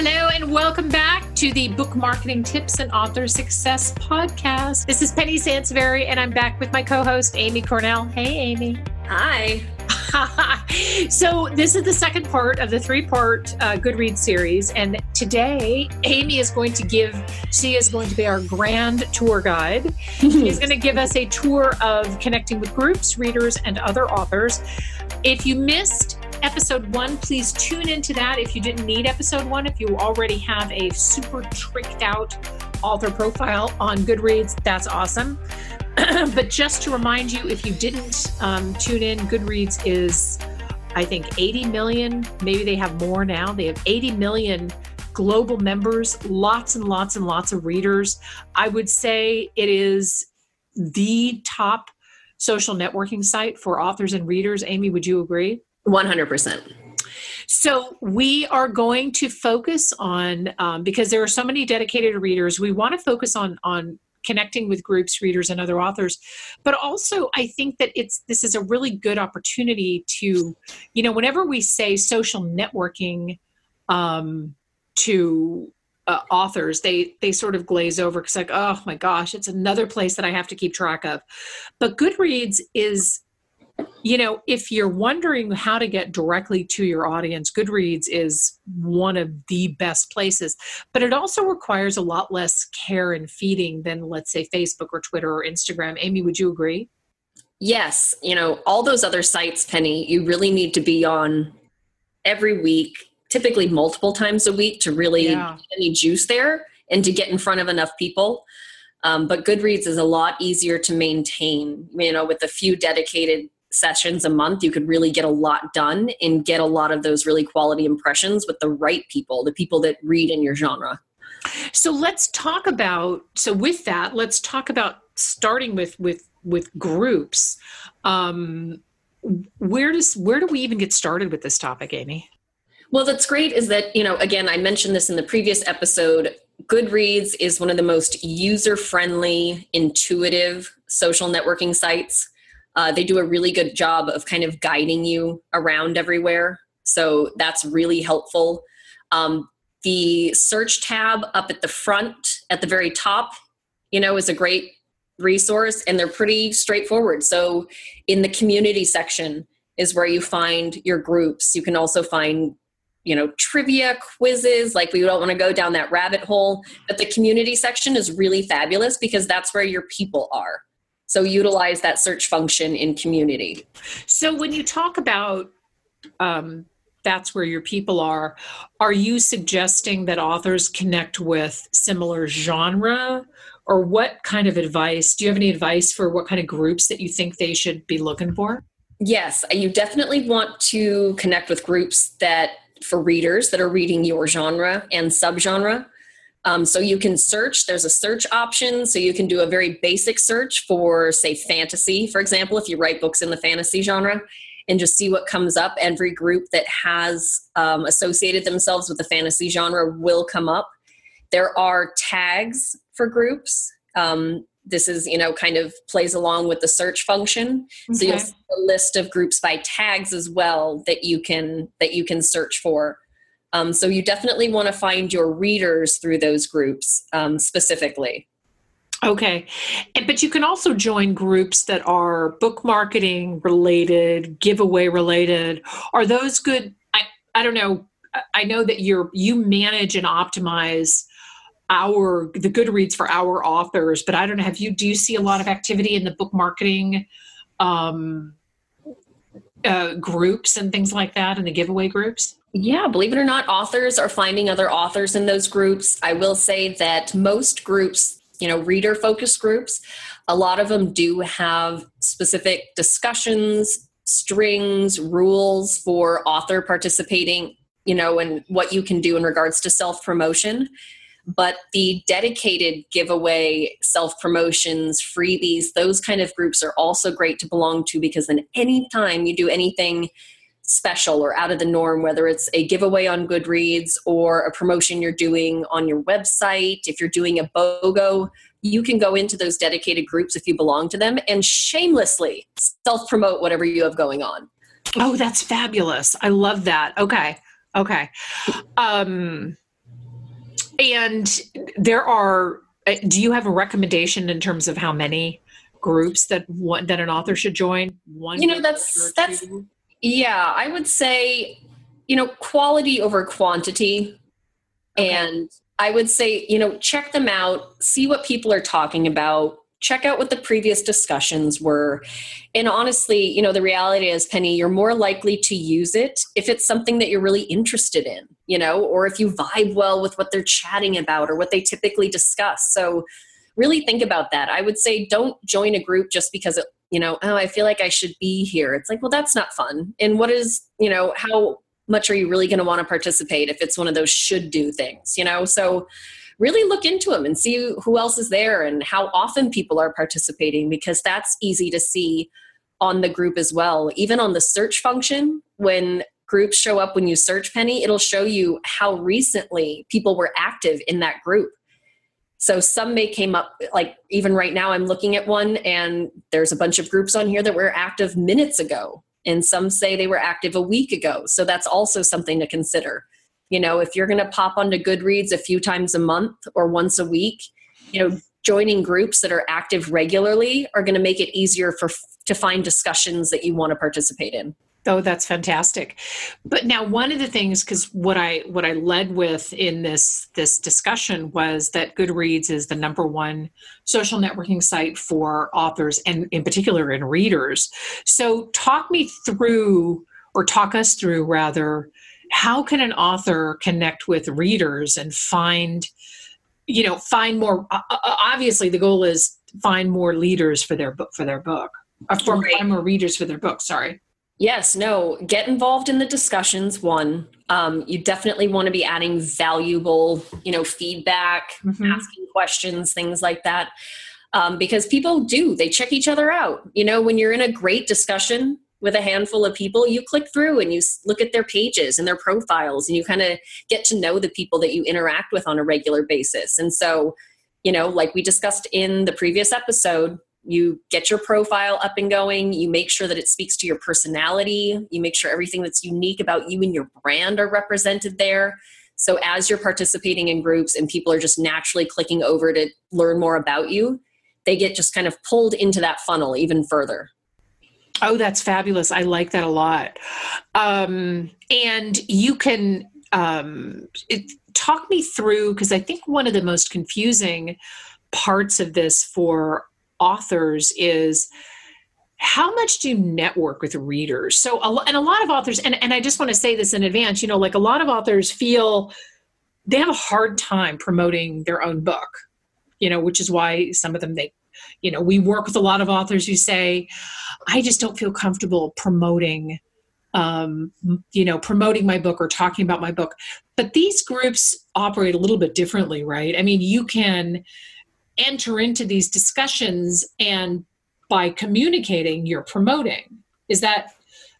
Hello, and welcome back to the Book Marketing Tips and Author Success Podcast. This is Penny Sansevieri, and I'm back with my co host, Amy Cornell. Hey, Amy. Hi. so, this is the second part of the three part uh, Goodreads series. And today, Amy is going to give, she is going to be our grand tour guide. She's going to give us a tour of connecting with groups, readers, and other authors. If you missed episode one, please tune into that if you didn't need episode one. If you already have a super tricked out author profile on Goodreads, that's awesome. but just to remind you, if you didn't um, tune in, Goodreads is, I think, 80 million. Maybe they have more now. They have 80 million global members, lots and lots and lots of readers. I would say it is the top social networking site for authors and readers. Amy, would you agree? 100%. So we are going to focus on um, because there are so many dedicated readers. We want to focus on on connecting with groups, readers, and other authors. But also, I think that it's this is a really good opportunity to, you know, whenever we say social networking um, to uh, authors, they they sort of glaze over because like, oh my gosh, it's another place that I have to keep track of. But Goodreads is you know, if you're wondering how to get directly to your audience, Goodreads is one of the best places. But it also requires a lot less care and feeding than, let's say, Facebook or Twitter or Instagram. Amy, would you agree? Yes. You know, all those other sites, Penny, you really need to be on every week, typically multiple times a week to really yeah. get any juice there and to get in front of enough people. Um, but Goodreads is a lot easier to maintain, you know, with a few dedicated sessions a month, you could really get a lot done and get a lot of those really quality impressions with the right people, the people that read in your genre. So let's talk about so with that, let's talk about starting with with with groups. Um, where does where do we even get started with this topic, Amy? Well, that's great is that, you know, again, I mentioned this in the previous episode. Goodreads is one of the most user friendly, intuitive social networking sites. Uh, they do a really good job of kind of guiding you around everywhere. So that's really helpful. Um, the search tab up at the front, at the very top, you know, is a great resource and they're pretty straightforward. So in the community section is where you find your groups. You can also find you know trivia quizzes like we don't want to go down that rabbit hole but the community section is really fabulous because that's where your people are so utilize that search function in community. So when you talk about um, that's where your people are, are you suggesting that authors connect with similar genre? Or what kind of advice? Do you have any advice for what kind of groups that you think they should be looking for? Yes, you definitely want to connect with groups that for readers that are reading your genre and subgenre. Um, so you can search, there's a search option. So you can do a very basic search for, say, fantasy, for example, if you write books in the fantasy genre, and just see what comes up. Every group that has um, associated themselves with the fantasy genre will come up. There are tags for groups. Um, this is, you know, kind of plays along with the search function. Okay. So you'll see a list of groups by tags as well that you can that you can search for. Um, so you definitely want to find your readers through those groups um, specifically. Okay. But you can also join groups that are book marketing related, giveaway related. Are those good? I, I don't know. I know that you're you manage and optimize our the Goodreads for our authors, but I don't know. Have you do you see a lot of activity in the book marketing um, uh, groups and things like that, and the giveaway groups? Yeah, believe it or not, authors are finding other authors in those groups. I will say that most groups, you know, reader focused groups, a lot of them do have specific discussions, strings, rules for author participating, you know, and what you can do in regards to self promotion. But the dedicated giveaway, self promotions, freebies, those kind of groups are also great to belong to because then anytime you do anything special or out of the norm, whether it's a giveaway on Goodreads or a promotion you're doing on your website, if you're doing a BOGO, you can go into those dedicated groups if you belong to them and shamelessly self promote whatever you have going on. Oh, that's fabulous. I love that. Okay. Okay. Um, and there are uh, do you have a recommendation in terms of how many groups that one that an author should join one you know that's that's two? yeah i would say you know quality over quantity okay. and i would say you know check them out see what people are talking about check out what the previous discussions were and honestly you know the reality is penny you're more likely to use it if it's something that you're really interested in you know or if you vibe well with what they're chatting about or what they typically discuss. So really think about that. I would say don't join a group just because it you know oh i feel like i should be here. It's like well that's not fun. And what is you know how much are you really going to want to participate if it's one of those should do things you know? So really look into them and see who else is there and how often people are participating because that's easy to see on the group as well. Even on the search function, when groups show up when you search Penny, it'll show you how recently people were active in that group. So some may came up like even right now I'm looking at one and there's a bunch of groups on here that were active minutes ago and some say they were active a week ago. So that's also something to consider. You know, if you're going to pop onto Goodreads a few times a month or once a week, you know, joining groups that are active regularly are going to make it easier for to find discussions that you want to participate in. Oh, that's fantastic. But now one of the things cuz what I what I led with in this this discussion was that Goodreads is the number one social networking site for authors and in particular in readers. So talk me through or talk us through rather how can an author connect with readers and find you know find more obviously the goal is find more leaders for their book for their book or for right. find more readers for their book sorry yes no get involved in the discussions one um, you definitely want to be adding valuable you know feedback mm-hmm. asking questions things like that um, because people do they check each other out you know when you're in a great discussion with a handful of people, you click through and you look at their pages and their profiles and you kind of get to know the people that you interact with on a regular basis. And so, you know, like we discussed in the previous episode, you get your profile up and going, you make sure that it speaks to your personality, you make sure everything that's unique about you and your brand are represented there. So as you're participating in groups and people are just naturally clicking over to learn more about you, they get just kind of pulled into that funnel even further. Oh, that's fabulous. I like that a lot. Um, and you can um, it, talk me through, because I think one of the most confusing parts of this for authors is how much do you network with readers? So and a lot of authors and, and i just want to say this in advance you know like a lot of authors feel they have a hard time promoting their own book you know which is why some of them they you know we work with a lot of authors who say i just don't feel comfortable promoting um, you know promoting my book or talking about my book. But these groups operate a little bit differently right? I mean you can enter into these discussions and by communicating you're promoting is that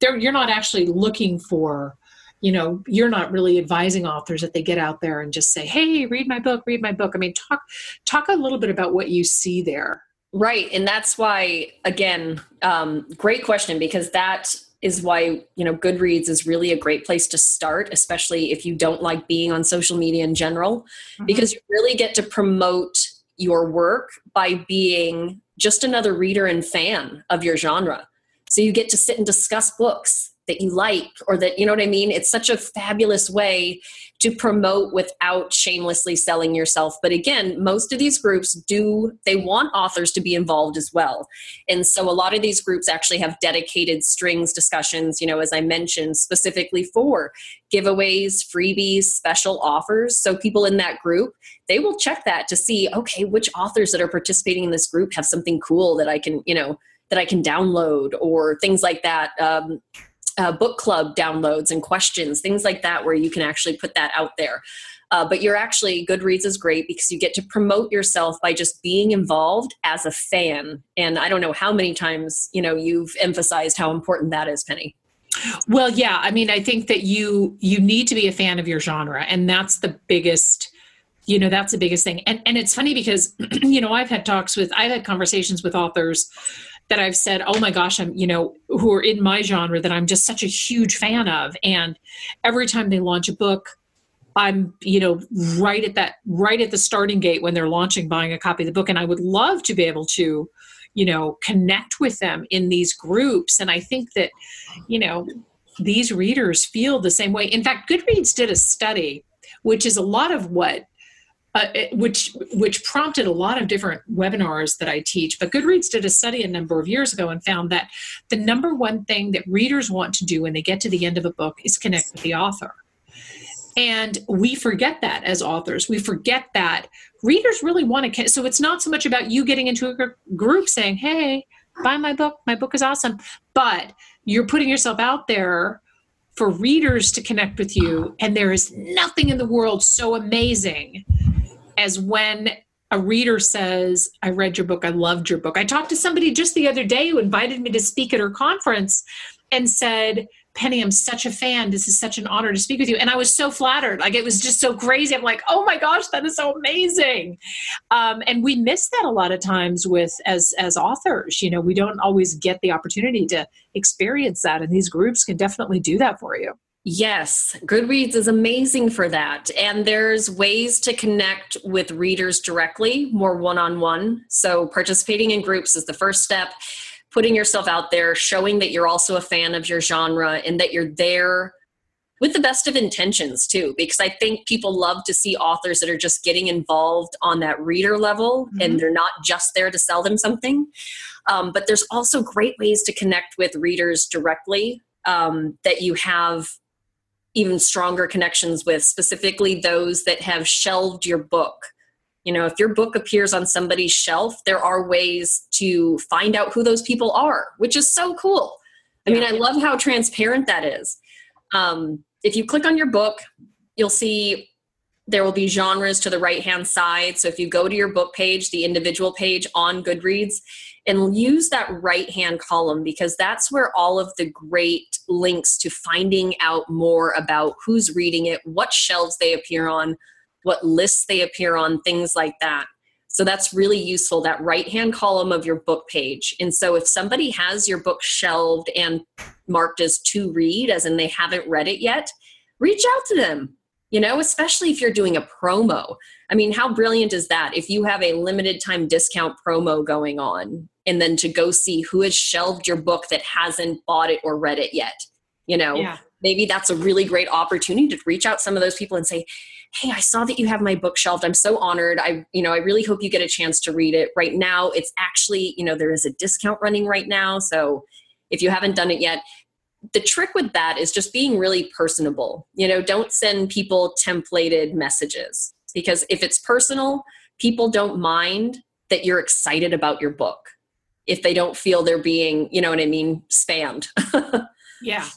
there you're not actually looking for you know you're not really advising authors that they get out there and just say hey read my book read my book i mean talk talk a little bit about what you see there Right. And that's why, again, um, great question because that is why, you know, Goodreads is really a great place to start, especially if you don't like being on social media in general, mm-hmm. because you really get to promote your work by being just another reader and fan of your genre. So you get to sit and discuss books that you like or that you know what i mean? It's such a fabulous way to promote without shamelessly selling yourself. But again most of these groups do they want authors to be involved as well. And so a lot of these groups actually have dedicated strings discussions you know as i mentioned specifically for giveaways freebies special offers. So people in that group they will check that to see okay which authors that are participating in this group have something cool that i can you know that I can download or things like that. Um, uh, book club downloads and questions, things like that, where you can actually put that out there. Uh, but you're actually, Goodreads is great because you get to promote yourself by just being involved as a fan. And I don't know how many times, you know, you've emphasized how important that is, Penny. Well, yeah, I mean, I think that you you need to be a fan of your genre, and that's the biggest you know that's the biggest thing and and it's funny because you know i've had talks with i've had conversations with authors that I've said, oh my gosh, I'm, you know, who are in my genre that I'm just such a huge fan of. And every time they launch a book, I'm, you know, right at that, right at the starting gate when they're launching, buying a copy of the book. And I would love to be able to, you know, connect with them in these groups. And I think that, you know, these readers feel the same way. In fact, Goodreads did a study, which is a lot of what uh, which which prompted a lot of different webinars that I teach. But Goodreads did a study a number of years ago and found that the number one thing that readers want to do when they get to the end of a book is connect with the author. And we forget that as authors. We forget that readers really want to. So it's not so much about you getting into a group saying, "Hey, buy my book. My book is awesome," but you're putting yourself out there for readers to connect with you. And there is nothing in the world so amazing as when a reader says, I read your book, I loved your book. I talked to somebody just the other day who invited me to speak at her conference and said, Penny, I'm such a fan. This is such an honor to speak with you. And I was so flattered. Like it was just so crazy. I'm like, oh my gosh, that is so amazing. Um, and we miss that a lot of times with as as authors. You know, we don't always get the opportunity to experience that. And these groups can definitely do that for you. Yes, Goodreads is amazing for that. And there's ways to connect with readers directly, more one on one. So, participating in groups is the first step. Putting yourself out there, showing that you're also a fan of your genre and that you're there with the best of intentions too because i think people love to see authors that are just getting involved on that reader level mm-hmm. and they're not just there to sell them something um, but there's also great ways to connect with readers directly um, that you have even stronger connections with, specifically those that have shelved your book. You know, if your book appears on somebody's shelf, there are ways to find out who those people are, which is so cool. I mean, I love how transparent that is. Um, if you click on your book, you'll see there will be genres to the right hand side. So if you go to your book page, the individual page on Goodreads, and use that right hand column because that's where all of the great links to finding out more about who's reading it, what shelves they appear on, what lists they appear on, things like that. So that's really useful, that right hand column of your book page. And so if somebody has your book shelved and marked as to read, as in they haven't read it yet, reach out to them you know, especially if you're doing a promo. I mean, how brilliant is that if you have a limited time discount promo going on and then to go see who has shelved your book that hasn't bought it or read it yet? You know, yeah. maybe that's a really great opportunity to reach out some of those people and say, hey i saw that you have my book shelved i'm so honored i you know i really hope you get a chance to read it right now it's actually you know there is a discount running right now so if you haven't done it yet the trick with that is just being really personable. You know, don't send people templated messages because if it's personal, people don't mind that you're excited about your book if they don't feel they're being, you know what I mean, spammed. yeah.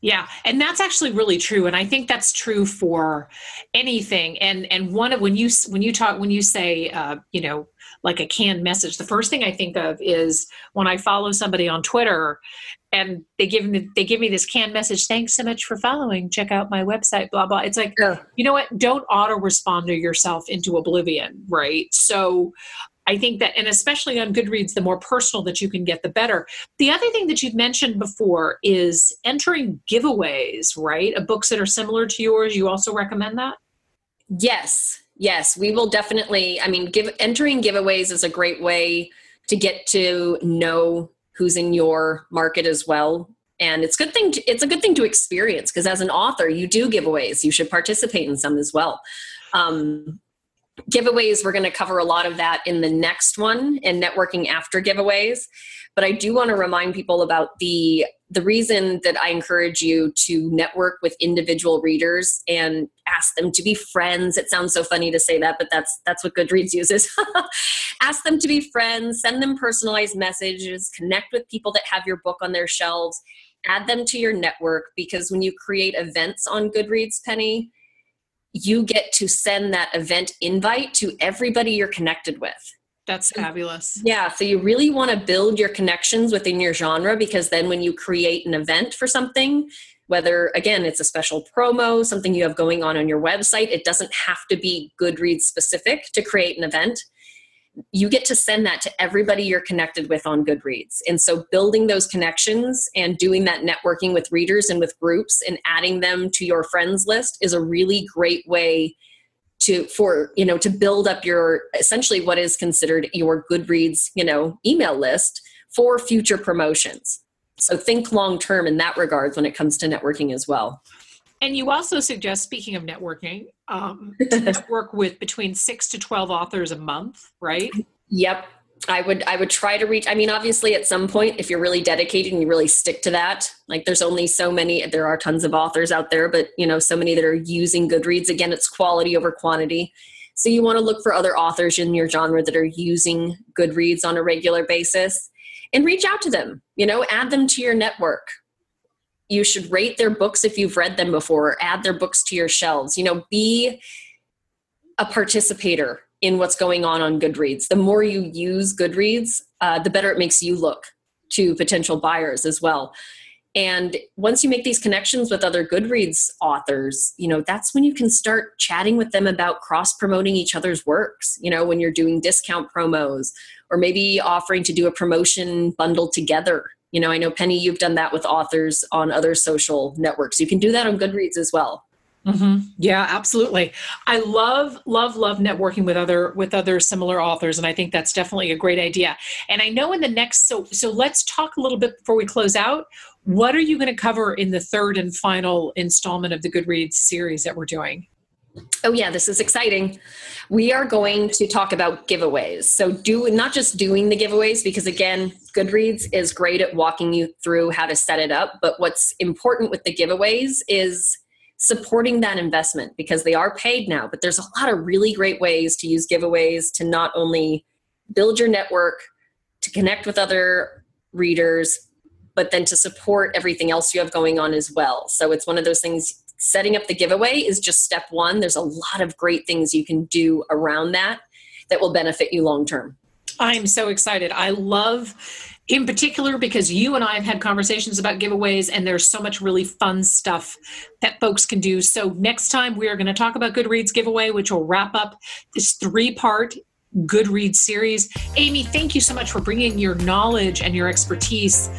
Yeah, and that's actually really true, and I think that's true for anything. And and one of when you when you talk when you say uh, you know like a canned message, the first thing I think of is when I follow somebody on Twitter and they give me they give me this canned message thanks so much for following check out my website blah blah it's like yeah. you know what don't auto respond to yourself into oblivion right so I think that, and especially on Goodreads, the more personal that you can get, the better. The other thing that you've mentioned before is entering giveaways, right? Of books that are similar to yours. You also recommend that? Yes, yes. We will definitely, I mean, give entering giveaways is a great way to get to know who's in your market as well and it's good thing to, it's a good thing to experience because as an author you do giveaways you should participate in some as well um, giveaways we're going to cover a lot of that in the next one and networking after giveaways. But i do want to remind people about the the reason that i encourage you to network with individual readers and ask them to be friends. It sounds so funny to say that but that's that's what goodreads uses. Ask them to be friends send them personalized messages connect with people that have your book on their shelves add them to your network because when you create events on goodreads penny you get to send that event invite to everybody you're connected with. That's fabulous. Yeah. So you really want to build your connections within your genre because then when you create an event for something, whether again it's a special promo, something you have going on on your website, it doesn't have to be Goodreads specific to create an event. You get to send that to everybody you're connected with on Goodreads. And so building those connections and doing that networking with readers and with groups and adding them to your friends list is a really great way to for you know to build up your essentially what is considered your Goodreads, you know, email list for future promotions. So think long term in that regards when it comes to networking as well. And you also suggest, speaking of networking, um, to network with between six to twelve authors a month, right? Yep. I would I would try to reach I mean obviously at some point if you're really dedicated and you really stick to that like there's only so many there are tons of authors out there but you know so many that are using Goodreads again it's quality over quantity so you want to look for other authors in your genre that are using Goodreads on a regular basis and reach out to them you know add them to your network you should rate their books if you've read them before or add their books to your shelves. You know be a participator in what's going on on goodreads. The more you use goodreads uh, the better it makes you look to potential buyers as well. And once you make these connections with other goodreads authors you know that's when you can start chatting with them about cross promoting each other's works you know when you're doing discount promos or maybe offering to do a promotion bundle together you know i know penny you've done that with authors on other social networks you can do that on goodreads as well Mm-hmm. Yeah, absolutely. I love, love, love networking with other with other similar authors, and I think that's definitely a great idea. And I know in the next, so so let's talk a little bit before we close out. What are you going to cover in the third and final installment of the Goodreads series that we're doing? Oh yeah, this is exciting. We are going to talk about giveaways. So do not just doing the giveaways because again, Goodreads is great at walking you through how to set it up, but what's important with the giveaways is supporting that investment because they are paid now, but there's a lot of really great ways to use giveaways to not only build your network, to connect with other readers, but then to support everything else you have going on as well. So it's one of those things setting up the giveaway is just step one. There's a lot of great things you can do around that that will benefit you long term. I'm so excited. I love, in particular, because you and I have had conversations about giveaways, and there's so much really fun stuff that folks can do. So, next time we are going to talk about Goodreads giveaway, which will wrap up this three part Goodreads series. Amy, thank you so much for bringing your knowledge and your expertise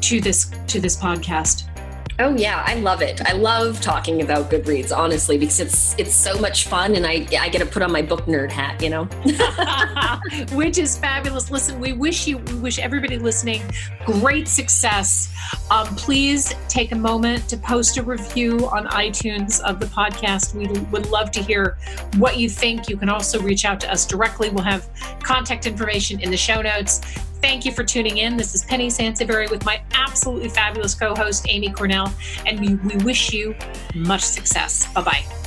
to this to this podcast. Oh yeah, I love it. I love talking about Goodreads, honestly, because it's it's so much fun, and I I get to put on my book nerd hat, you know, which is fabulous. Listen, we wish you, we wish everybody listening great success. Um, please take a moment to post a review on iTunes of the podcast. We would love to hear what you think. You can also reach out to us directly. We'll have contact information in the show notes. Thank you for tuning in. This is Penny Sansevieri with my absolutely fabulous co host, Amy Cornell, and we, we wish you much success. Bye bye.